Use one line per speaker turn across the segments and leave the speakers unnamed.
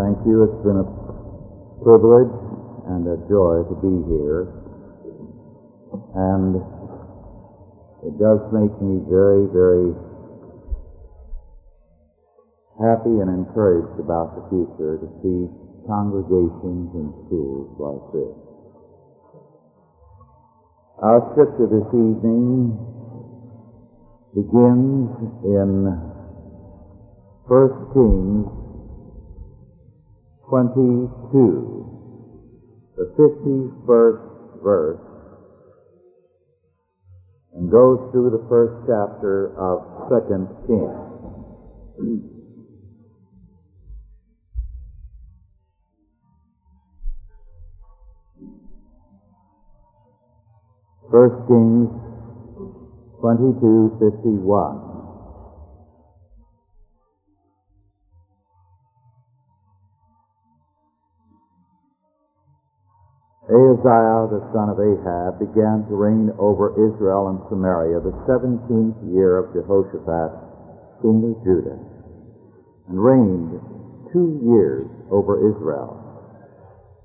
Thank you. It's been a privilege and a joy to be here. And it does make me very, very happy and encouraged about the future to see congregations and schools like this. Our scripture this evening begins in 1 Kings 22, the 51st verse, and goes through the first chapter of 2 Kings. First Kings 22:51. Ahaziah the son of Ahab began to reign over Israel and Samaria the seventeenth year of Jehoshaphat, king of Judah, and reigned two years over Israel.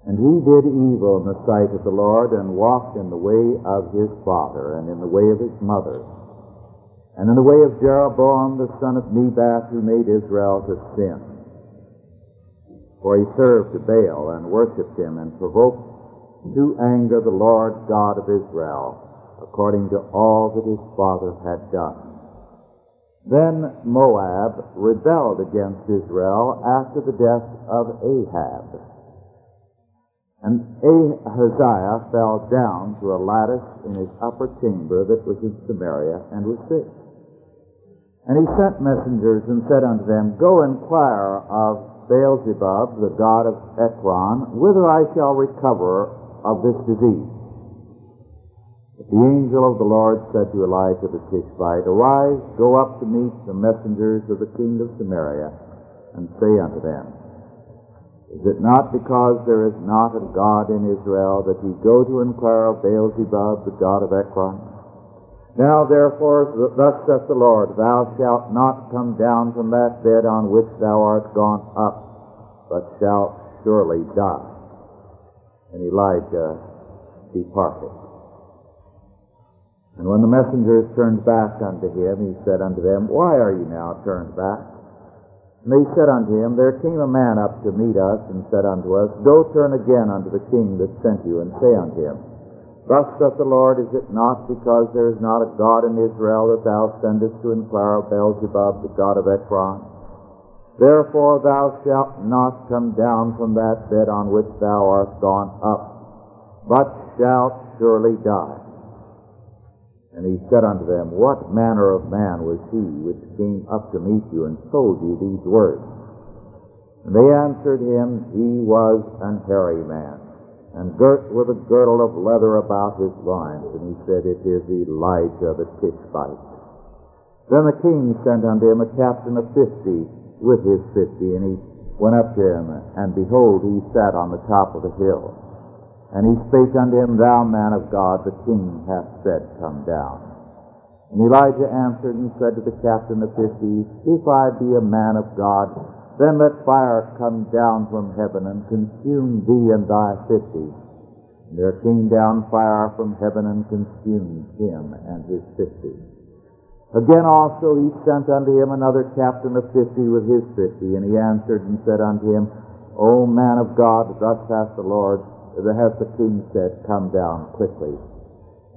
And he did evil in the sight of the Lord, and walked in the way of his father, and in the way of his mother, and in the way of Jeroboam the son of Nebat, who made Israel to sin. For he served Baal, and worshipped him, and provoked to anger the Lord God of Israel, according to all that his father had done. Then Moab rebelled against Israel after the death of Ahab. And Ahaziah fell down through a lattice in his upper chamber that was in Samaria and was sick. And he sent messengers and said unto them, Go inquire of Beelzebub, the god of Ekron, whither I shall recover of this disease. But the angel of the Lord said to Elijah the Tishbite, Arise, go up to meet the messengers of the king of Samaria, and say unto them, Is it not because there is not a God in Israel that ye go to inquire of Beelzebub, the god of Ekron? Now therefore, thus saith the Lord, Thou shalt not come down from that bed on which thou art gone up, but shalt surely die. And Elijah departed. And when the messengers turned back unto him, he said unto them, Why are ye now turned back? And they said unto him, There came a man up to meet us, and said unto us, Go turn again unto the king that sent you, and say unto him, Thus saith the Lord, Is it not because there is not a God in Israel that thou sendest to inquire of Beelzebub, the god of Ekron? Therefore thou shalt not come down from that bed on which thou art gone up, but shalt surely die. And he said unto them, What manner of man was he which came up to meet you and told you these words? And they answered him, He was an hairy man, and girt with a girdle of leather about his loins. And he said, It is Elijah the Tishbite. Then the king sent unto him a captain of fifty with his fifty, and he went up to him, and behold, he sat on the top of the hill. And he spake unto him, Thou man of God, the king hath said, Come down. And Elijah answered and said to the captain of fifty, If I be a man of God, then let fire come down from heaven and consume thee and thy fifty. And there came down fire from heaven and consumed him and his fifty. Again also he sent unto him another captain of fifty with his fifty, and he answered and said unto him, O man of God, thus hath the Lord, that hath the king said, Come down quickly.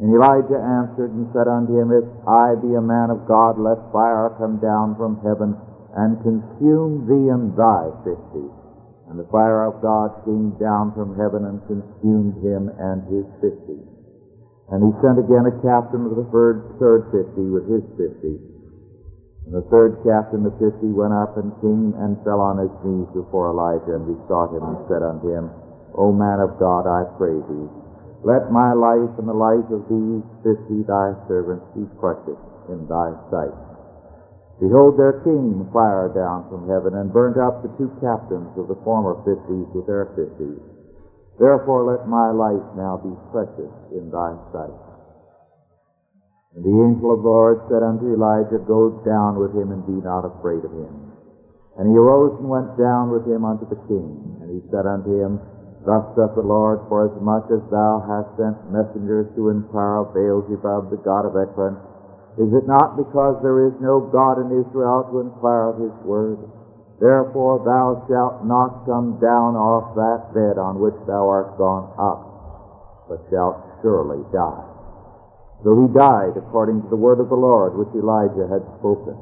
And Elijah answered and said unto him, If I be a man of God, let fire come down from heaven and consume thee and thy fifty. And the fire of God came down from heaven and consumed him and his fifty. And he sent again a captain of the third, third fifty with his fifty. And the third captain of fifty went up and came and fell on his knees before Elijah and besought him and said unto him, O man of God, I pray thee, let my life and the life of these fifty thy servants be precious in thy sight. Behold, there came fire down from heaven and burnt up the two captains of the former fifties with their fifties. Therefore let my life now be precious in thy sight. And the angel of the Lord said unto Elijah, Go down with him and be not afraid of him. And he arose and went down with him unto the king. And he said unto him, Thus saith the Lord, for as much as thou hast sent messengers to inquire of Beelzebub, the god of Ekron, is it not because there is no God in Israel to inquire of his word? Therefore thou shalt not come down off that bed on which thou art gone up, but shalt surely die. So he died according to the word of the Lord which Elijah had spoken.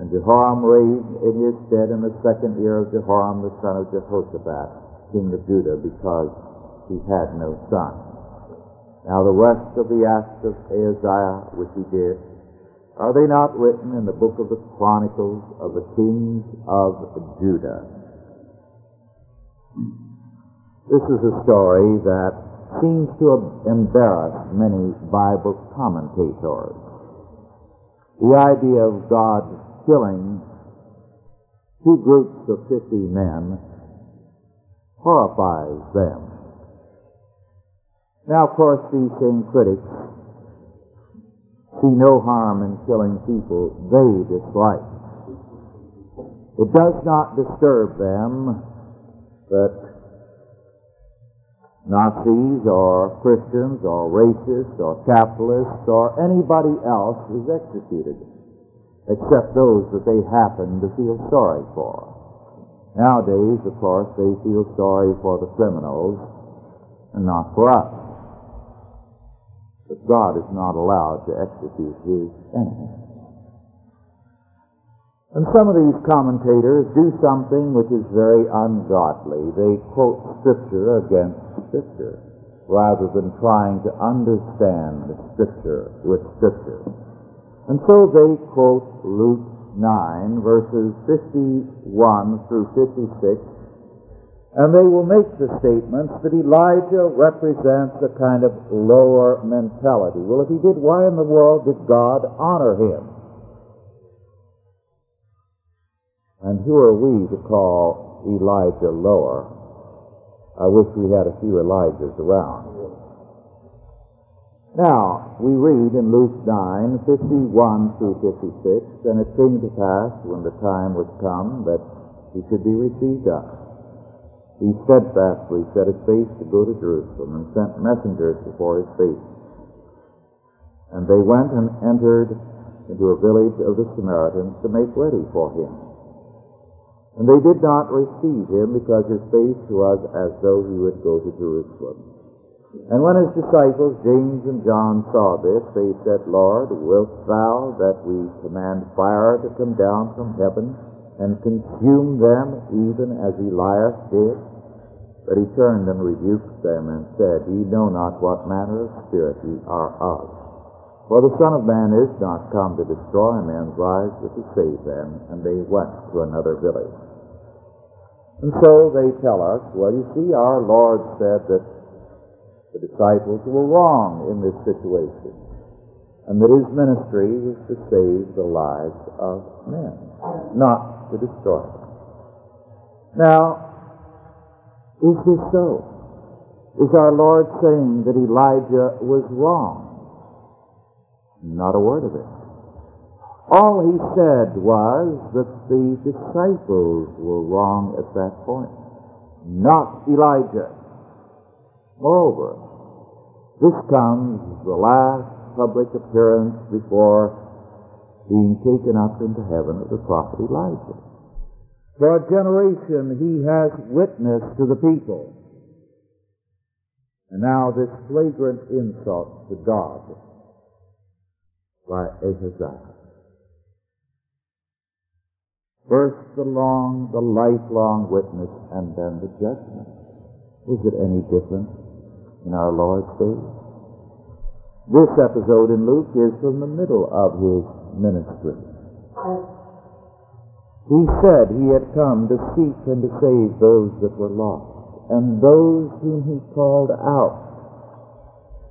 And Jehoram reigned in his stead in the second year of Jehoram the son of Jehoshaphat, king of Judah, because he had no son. Now the rest of the acts of Ahaziah which he did, are they not written in the book of the Chronicles of the kings of Judah? This is a story that seems to embarrass many Bible commentators. The idea of God killing two groups of 50 men horrifies them. Now, of course, these same critics see no harm in killing people they dislike. It does not disturb them that Nazis or Christians or racists or capitalists or anybody else is executed except those that they happen to feel sorry for. Nowadays, of course, they feel sorry for the criminals and not for us. But God is not allowed to execute his enemies. And some of these commentators do something which is very ungodly. They quote Scripture against Scripture rather than trying to understand Scripture with Scripture. And so they quote Luke 9, verses 51 through 56, and they will make the statements that Elijah represents a kind of lower mentality. Well, if he did, why in the world did God honor him? And who are we to call Elijah lower? I wish we had a few Elijahs around. Now, we read in Luke 9, 51 through 56, And it came to pass, when the time was come, that he should be received up. He steadfastly set his face to go to Jerusalem, and sent messengers before his face. And they went and entered into a village of the Samaritans to make ready for him. And they did not receive him, because his face was as though he would go to Jerusalem. And when his disciples, James and John, saw this, they said, Lord, wilt thou that we command fire to come down from heaven and consume them even as Elias did? But he turned and rebuked them and said, Ye know not what manner of spirit ye are of. For the Son of Man is not come to destroy men's lives, but to save them. And they went to another village. And so they tell us, well, you see, our Lord said that the disciples were wrong in this situation, and that his ministry was to save the lives of men, not to destroy them. Now, is this so? Is our Lord saying that Elijah was wrong? Not a word of it. All he said was that the disciples were wrong at that point, not Elijah. Moreover, this comes the last public appearance before being taken up into heaven of the prophet Elijah. For a generation he has witnessed to the people. And now this flagrant insult to God by Ahaziah. First the long, the lifelong witness, and then the judgment. Is it any different? in our Lord's days. This episode in Luke is from the middle of his ministry. He said he had come to seek and to save those that were lost, and those whom he called out.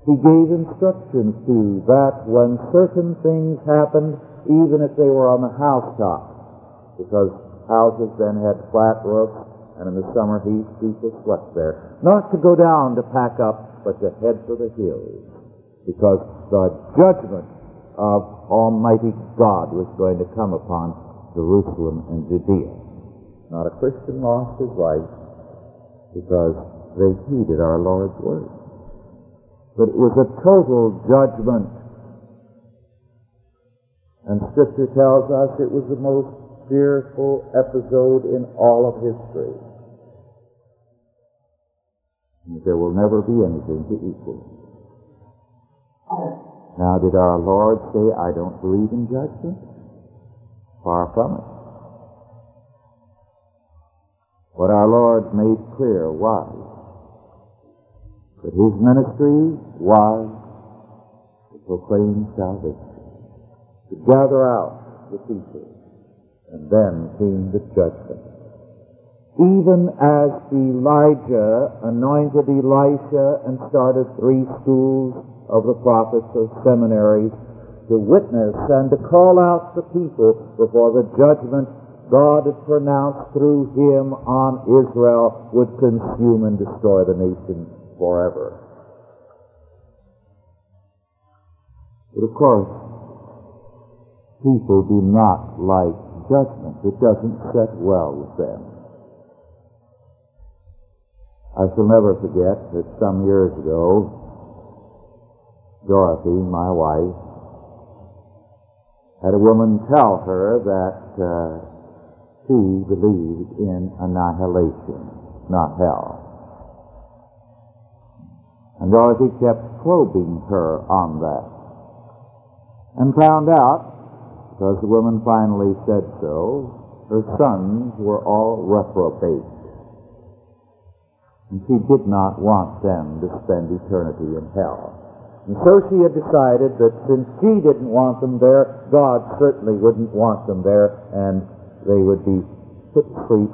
He gave instructions to that when certain things happened, even if they were on the housetop, because houses then had flat roofs, and in the summer heat, people slept there. Not to go down to pack up, but to head for the hills, because the judgment of Almighty God was going to come upon Jerusalem and Judea. Not a Christian lost his life because they heeded our Lord's word. But it was a total judgment. And Scripture tells us it was the most fearful episode in all of history. There will never be anything to equal. Now, did our Lord say, I don't believe in judgment? Far from it. What our Lord made clear was that His ministry was to proclaim salvation, to gather out the people, and then came the judgment. Even as Elijah anointed Elisha and started three schools of the prophets or seminaries to witness and to call out the people before the judgment God had pronounced through him on Israel would consume and destroy the nation forever. But of course, people do not like judgment. It doesn't set well with them. I shall never forget that some years ago, Dorothy, my wife, had a woman tell her that uh, she believed in annihilation, not hell. And Dorothy kept probing her on that. And found out, because the woman finally said so, her sons were all reprobate. And she did not want them to spend eternity in hell. And so she had decided that since she didn't want them there, God certainly wouldn't want them there, and they would be put to sleep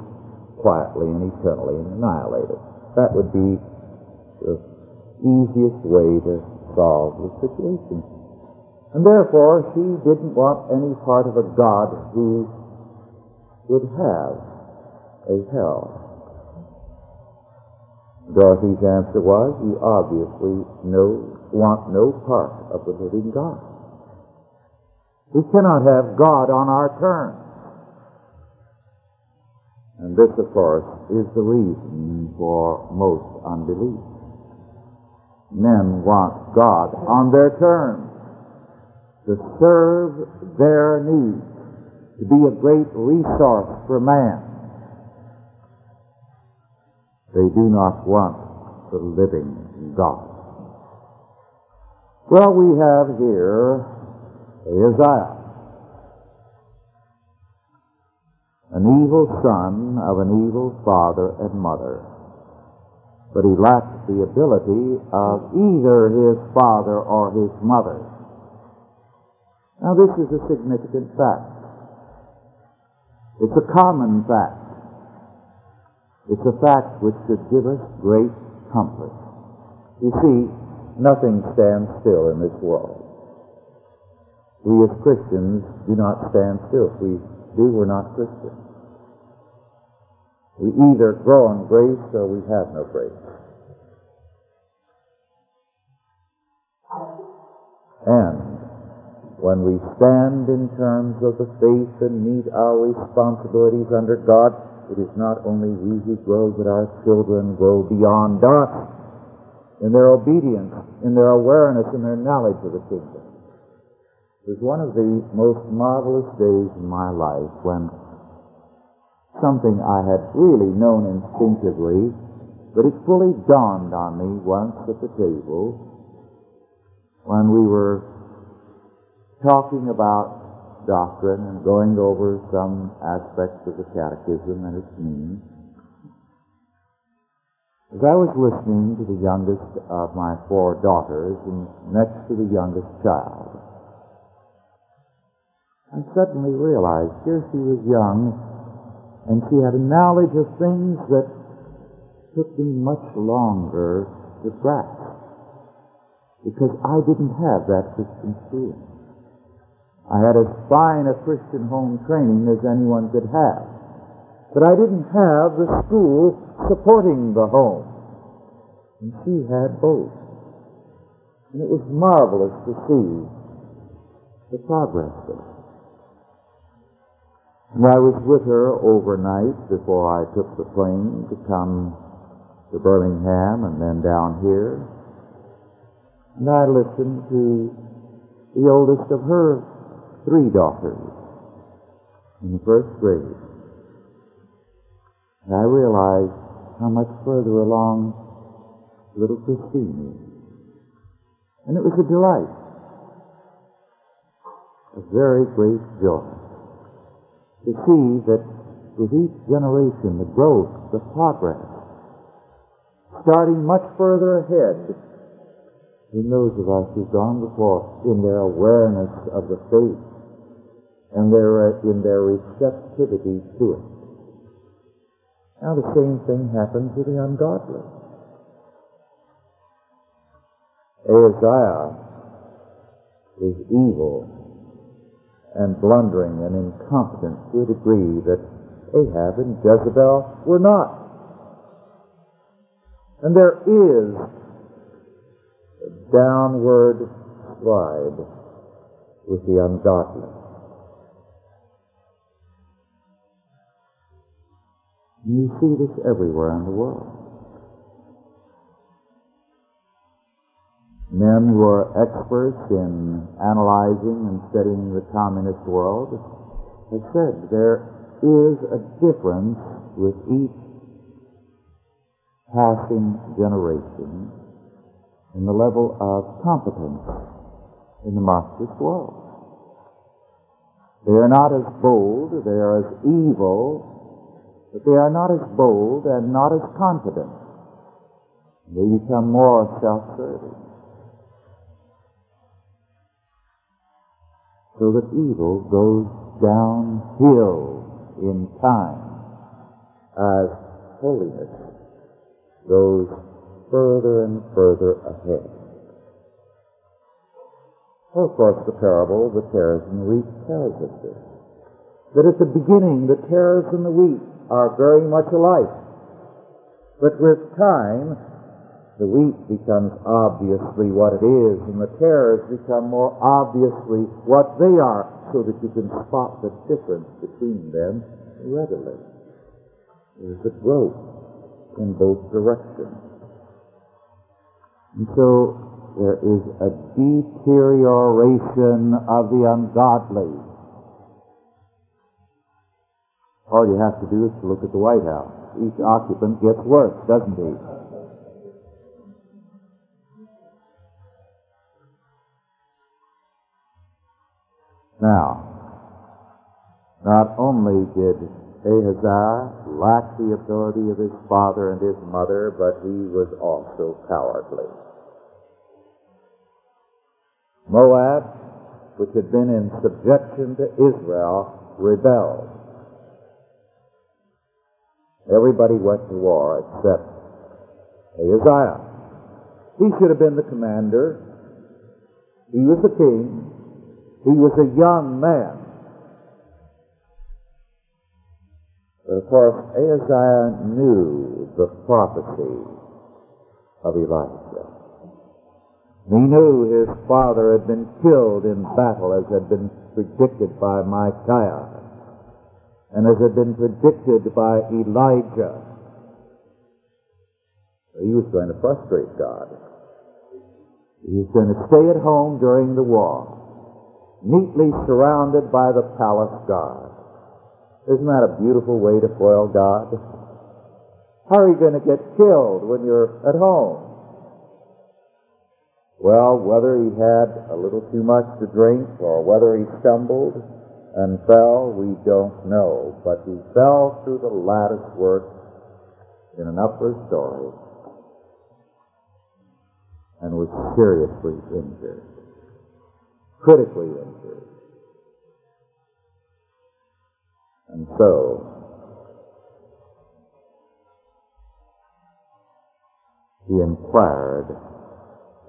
quietly and eternally and annihilated. That would be the easiest way to solve the situation. And therefore, she didn't want any part of a God who would have a hell. Dorothy's answer was, you obviously know, want no part of the living God. We cannot have God on our terms. And this, of course, is the reason for most unbelief. Men want God on their terms, to serve their needs, to be a great resource for man. They do not want the living God. Well, we have here Ahaziah, an evil son of an evil father and mother, but he lacked the ability of either his father or his mother. Now, this is a significant fact. It's a common fact. It's a fact which should give us great comfort. You see, nothing stands still in this world. We as Christians do not stand still. If we do, we're not Christians. We either grow in grace or we have no grace. And when we stand in terms of the faith and meet our responsibilities under God, it is not only we who grow, but our children grow beyond us in their obedience, in their awareness, in their knowledge of the kingdom. It was one of the most marvelous days in my life when something I had really known instinctively, but it fully dawned on me once at the table when we were talking about doctrine and going over some aspects of the catechism and its meaning. As I was listening to the youngest of my four daughters and next to the youngest child, I suddenly realized here she was young and she had a knowledge of things that took me much longer to grasp because I didn't have that Christian schooling. I had as fine a Christian home training as anyone could have. But I didn't have the school supporting the home. And she had both. And it was marvelous to see the progress there. And I was with her overnight before I took the plane to come to Birmingham and then down here. And I listened to the oldest of her three daughters in the first grade. And I realized how much further along little Christine is. And it was a delight, a very great joy to see that with each generation, the growth, the progress, starting much further ahead than those of us who've gone before in their awareness of the faith and their, uh, in their receptivity to it. Now the same thing happens with the ungodly. Ahaziah is evil and blundering and incompetent to a degree that Ahab and Jezebel were not. And there is a downward slide with the ungodly. You see this everywhere in the world. Men who are experts in analyzing and studying the communist world have said there is a difference with each passing generation in the level of competence in the Marxist world. They are not as bold, they are as evil, but they are not as bold and not as confident. They become more self-serving. so that evil goes downhill in time as holiness goes further and further ahead. Well, of course, the parable of the tares and the wheat tells us this. That at the beginning, the tares and the wheat are very much alike. But with time, the wheat becomes obviously what it is, and the tares become more obviously what they are, so that you can spot the difference between them readily. There's a growth in both directions. And so there is a deterioration of the ungodly. All you have to do is to look at the White House. Each occupant gets worse, doesn't he? Now, not only did Ahaziah lack the authority of his father and his mother, but he was also cowardly. Moab, which had been in subjection to Israel, rebelled. Everybody went to war except Ahaziah. He should have been the commander. He was the king. He was a young man. But of course, Ahaziah knew the prophecy of Elijah. He knew his father had been killed in battle as had been predicted by Micaiah and as had been predicted by Elijah. He was going to frustrate God. He was going to stay at home during the war neatly surrounded by the palace guard. Isn't that a beautiful way to foil God? How are you going to get killed when you're at home? Well, whether he had a little too much to drink or whether he stumbled and fell, we don't know. But he fell through the lattice work in an upper story and was seriously injured critically injured. And so, he inquired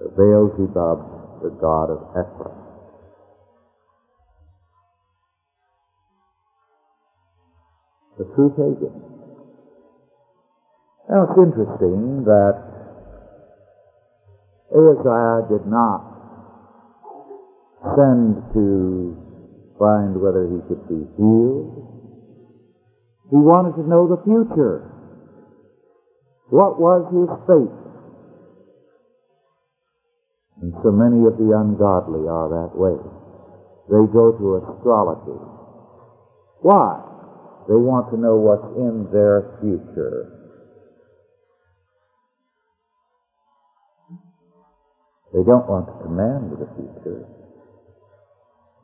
of Beelzebub, the god of Ekron. The true pagan. Now it's interesting that Ahaziah did not send to find whether he could be healed He wanted to know the future. What was his fate? And so many of the ungodly are that way. They go to astrology. Why? They want to know what's in their future. They don't want to command the future.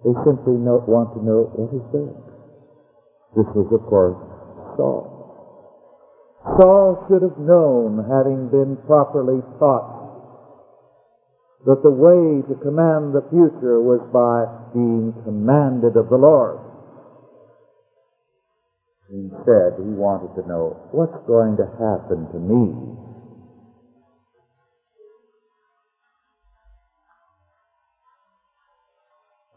They simply want to know what is there. This was, of course, Saul. Saul should have known, having been properly taught, that the way to command the future was by being commanded of the Lord. Instead, he wanted to know what's going to happen to me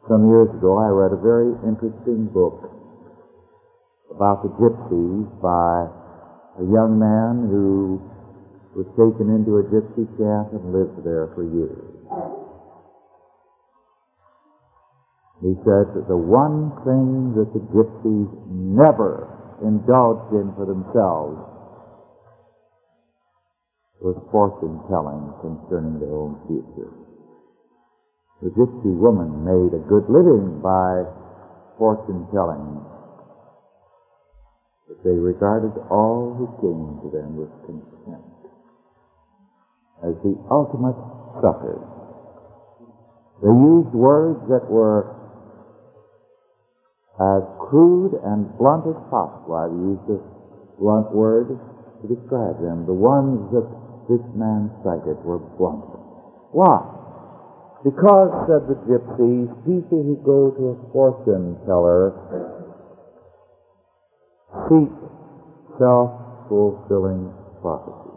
Some years ago, I read a very interesting book about the gypsies by a young man who was taken into a gypsy camp and lived there for years. He said that the one thing that the gypsies never indulged in for themselves was fortune telling concerning their own future. The gypsy woman made a good living by fortune telling. But they regarded all who came to them with contempt as the ultimate suckers. They used words that were as crude and blunt as possible. I've used a blunt word to describe them. The ones that this man cited were blunt. Why? Because, said the gypsies, people who go to a fortune teller seek self-fulfilling prophecy.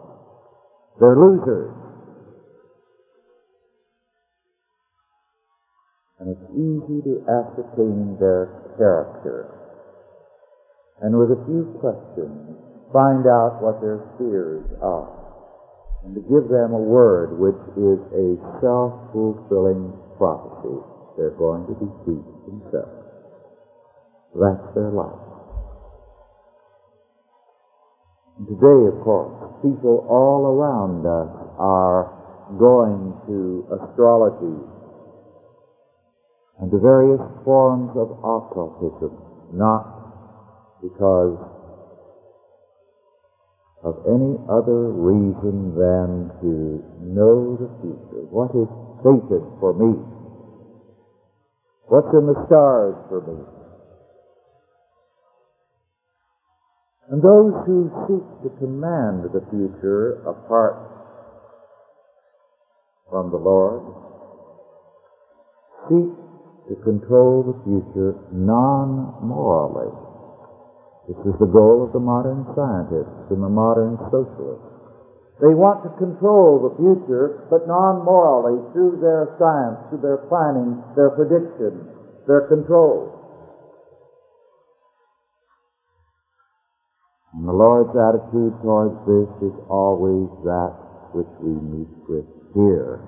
They're losers. And it's easy to ascertain their character. And with a few questions, find out what their fears are and to give them a word which is a self-fulfilling prophecy. They're going to defeat themselves. That's their life. And today, of course, people all around us are going to astrology and the various forms of occultism, not because of any other reason than to know the future. What is fated for me? What's in the stars for me? And those who seek to command the future apart from the Lord seek to control the future non-morally. This is the goal of the modern scientists and the modern socialists. They want to control the future, but non-morally through their science, through their planning, their prediction, their control. And the Lord's attitude towards this is always that which we meet with here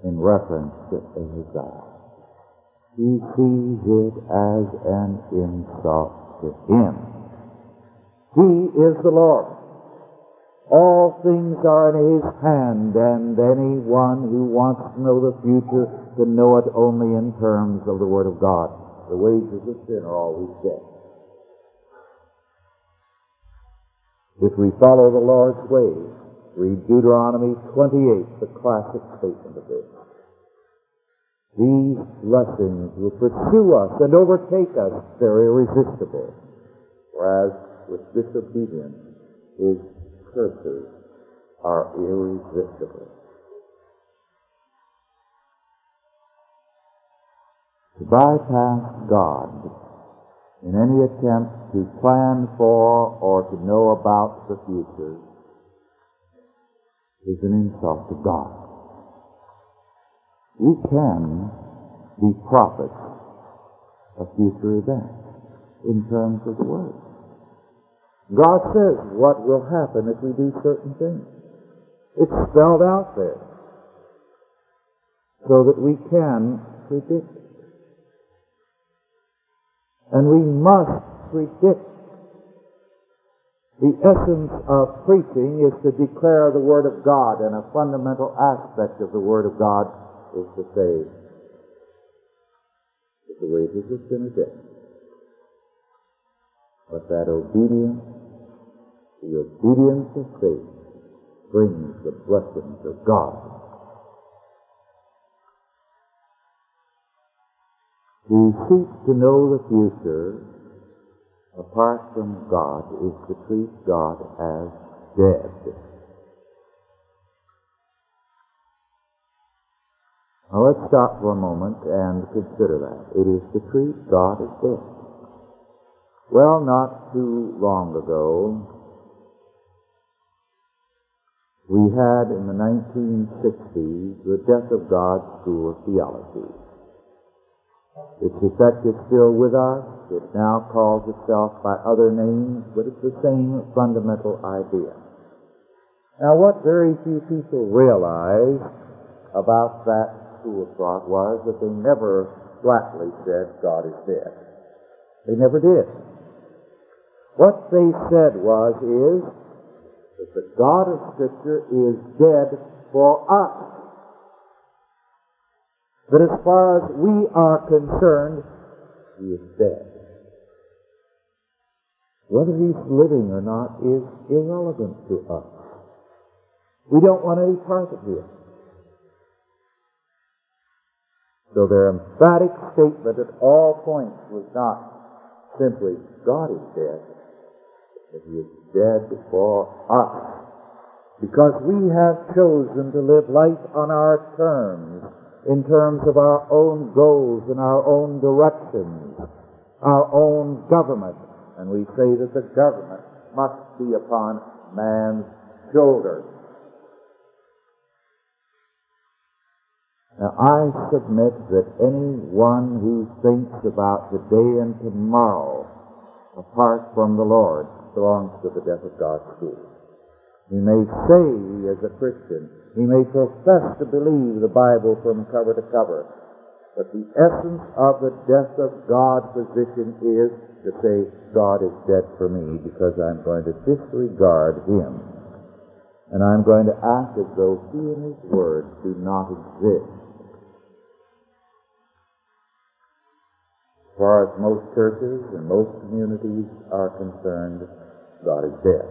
in reference to Ahaziah. He sees it as an insult to him he is the Lord. All things are in His hand, and anyone who wants to know the future can know it only in terms of the Word of God. The wages of sin are always death. If we follow the Lord's ways, read Deuteronomy 28, the classic statement of this. These blessings will pursue us and overtake us. They're irresistible. Whereas with disobedience, his curses are irresistible. To bypass God in any attempt to plan for or to know about the future is an insult to God. We can be prophets of future events in terms of the Word. God says what will happen if we do certain things. It's spelled out there so that we can predict. And we must predict The essence of preaching is to declare the Word of God, and a fundamental aspect of the Word of God is to say that the wages of sin are death. But that obedience, the obedience of faith, brings the blessings of God. To seek to know the future apart from God is to treat God as dead. Now let's stop for a moment and consider that. It is to treat God as dead. Well, not too long ago, we had in the 1960s the Death of God School of Theology. Its effect is still with us. It now calls itself by other names, but it's the same fundamental idea. Now, what very few people realize about that of thought was that they never flatly said God is dead. They never did. What they said was, is that the God of Scripture is dead for us. That as far as we are concerned, he is dead. Whether he's living or not is irrelevant to us. We don't want any part of him. So their emphatic statement at all points was not simply God is dead, but he is dead for us. Because we have chosen to live life on our terms, in terms of our own goals and our own directions, our own government, and we say that the government must be upon man's shoulders. Now, I submit that anyone who thinks about the day and tomorrow apart from the Lord belongs to the death of God's school. He may say he is a Christian. He may profess to believe the Bible from cover to cover. But the essence of the death of God position is to say, God is dead for me because I'm going to disregard Him. And I'm going to act as though He and His Word do not exist. As far as most churches and most communities are concerned, God is dead.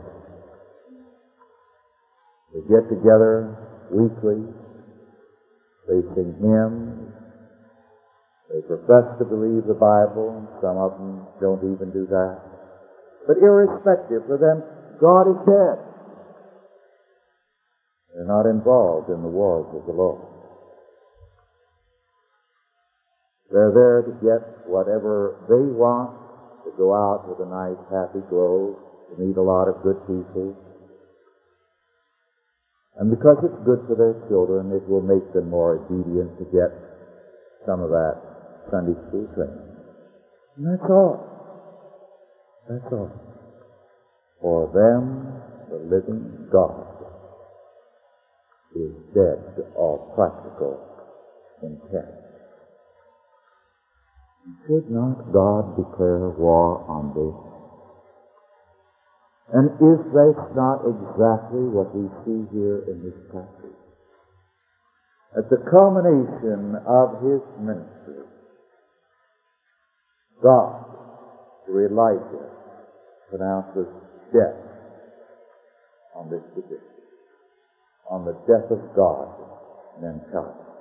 They get together weekly, they sing hymns, they profess to believe the Bible, some of them don't even do that. But irrespective, for them, God is dead. They're not involved in the wars of the Lord. They're there to get whatever they want, to go out with a nice, happy glow, to meet a lot of good people. And because it's good for their children, it will make them more obedient to get some of that Sunday school training. And that's all. That's all. For them, the living God is dead to all practical intent. Should not God declare war on this? And is this not exactly what we see here in this passage? At the culmination of his ministry, God, through Elijah, pronounces death on this position, on the death of God in mankind.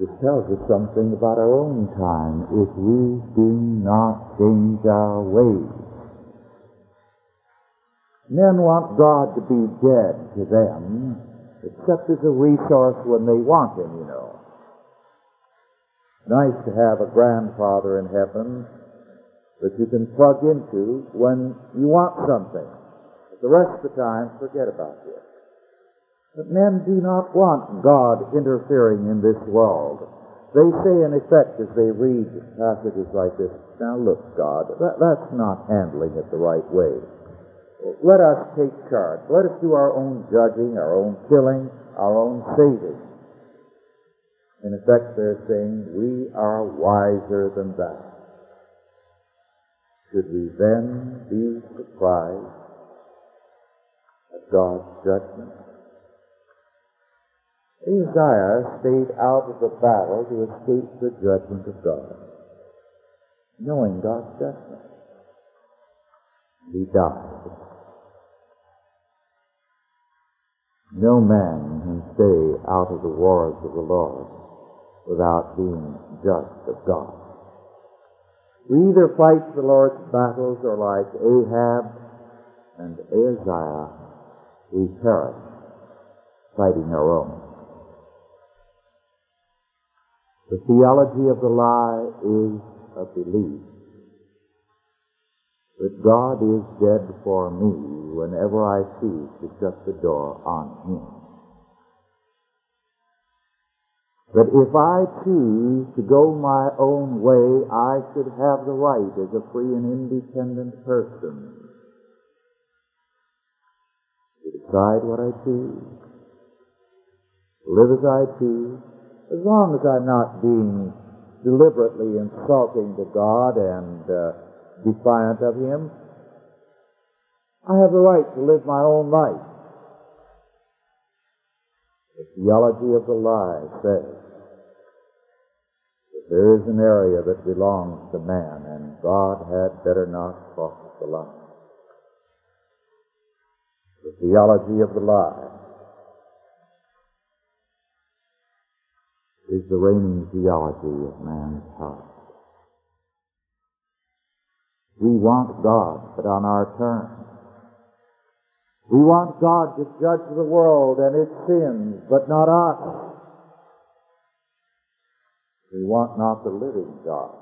This tells us something about our own time if we do not change our ways. Men want God to be dead to them, except as a resource when they want Him, you know nice to have a grandfather in heaven that you can plug into when you want something. But the rest of the time, forget about it. But men do not want God interfering in this world. They say, in effect, as they read passages like this, now look, God, that, that's not handling it the right way. Let us take charge. Let us do our own judging, our own killing, our own saving. In effect, they're saying, we are wiser than that. should we then be surprised at God's judgment? Uzziah stayed out of the battle to escape the judgment of God, knowing God's judgment. He died. No man can stay out of the wars of the Lord without being just of God. We either fight the Lord's battles or like Ahab and Ahaziah, we perish fighting our own. The theology of the lie is a belief that God is dead for me whenever I choose to shut the door on Him. But if I choose to go my own way, I should have the right as a free and independent person to decide what I choose, live as I choose, as long as I'm not being deliberately insulting to God and uh, defiant of Him, I have the right to live my own life. The theology of the lie says that there is an area that belongs to man and God had better not cross the line. The theology of the lie is the reigning theology of man's heart. We want God, but on our terms. We want God to judge the world and its sins, but not us. We want not the living God,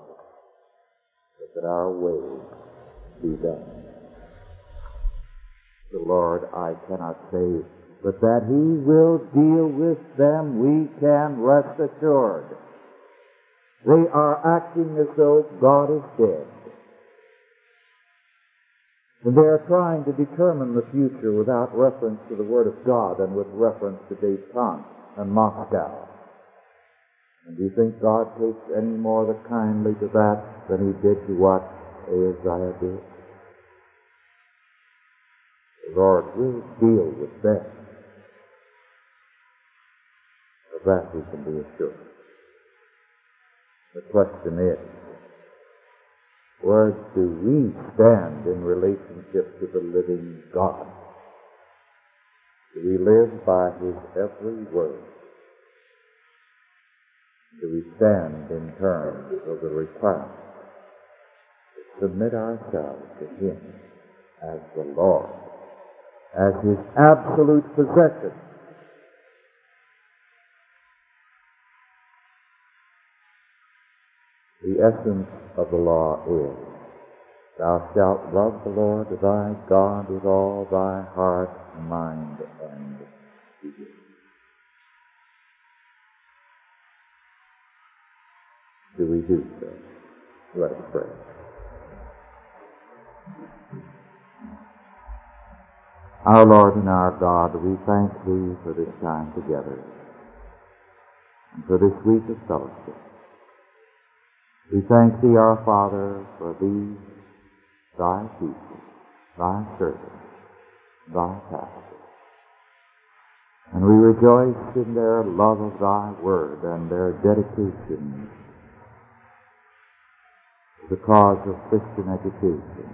but that our way be done. The Lord, I cannot say but that He will deal with them, we can rest assured. They are acting as though God is dead. And they are trying to determine the future without reference to the Word of God and with reference to Detente and Moscow. And do you think God takes any more the kindly to that than he did to what Ahaziah did? The Lord will deal with them. Of that we can be assured. The question is, where do we stand in relationship to the living God? Do we live by His every word? Do we stand in terms of the requirement to submit ourselves to Him as the Lord, as His absolute possession, The essence of the law is, Thou shalt love the Lord thy God with all thy heart, mind, and being. Do we do so? Let us pray. Our Lord and our God, we thank Thee for this time together and for this week of fellowship. We thank Thee, our Father, for these, Thy people, Thy servants, Thy pastors. And we rejoice in their love of Thy Word and their dedication to the cause of Christian education.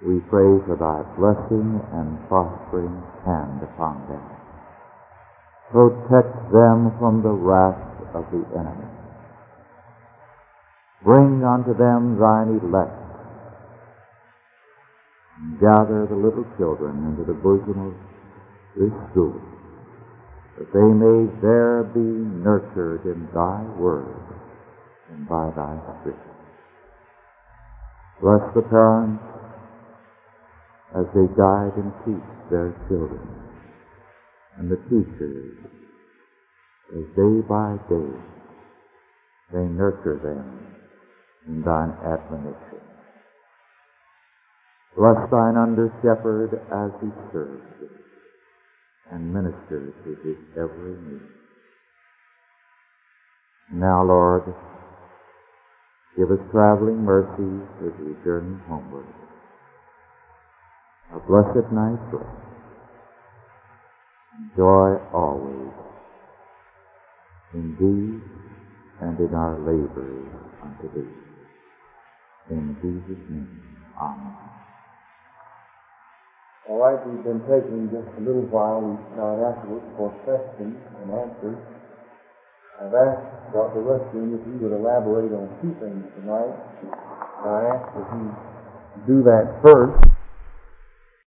We pray for Thy blessing and prospering hand upon them. Protect them from the wrath of the enemy. Bring unto them thine elect, and gather the little children into the bosom of this school, that they may there be nurtured in thy word and by thy spirit. Bless the parents as they guide and teach their children, and the teachers as day by day they nurture them in thine admonition. Bless thine under shepherd as he serves and ministers to his every need. Now, Lord, Give us traveling mercies as we journey homeward. A blessed night's rest. Joy always in thee and in our labors unto thee. In Jesus' name, Amen.
All right, we've been taking just a little while. We start afterwards for questions and answers. I've asked Dr. Ruskin if he would elaborate on two things tonight. I asked if he do that first,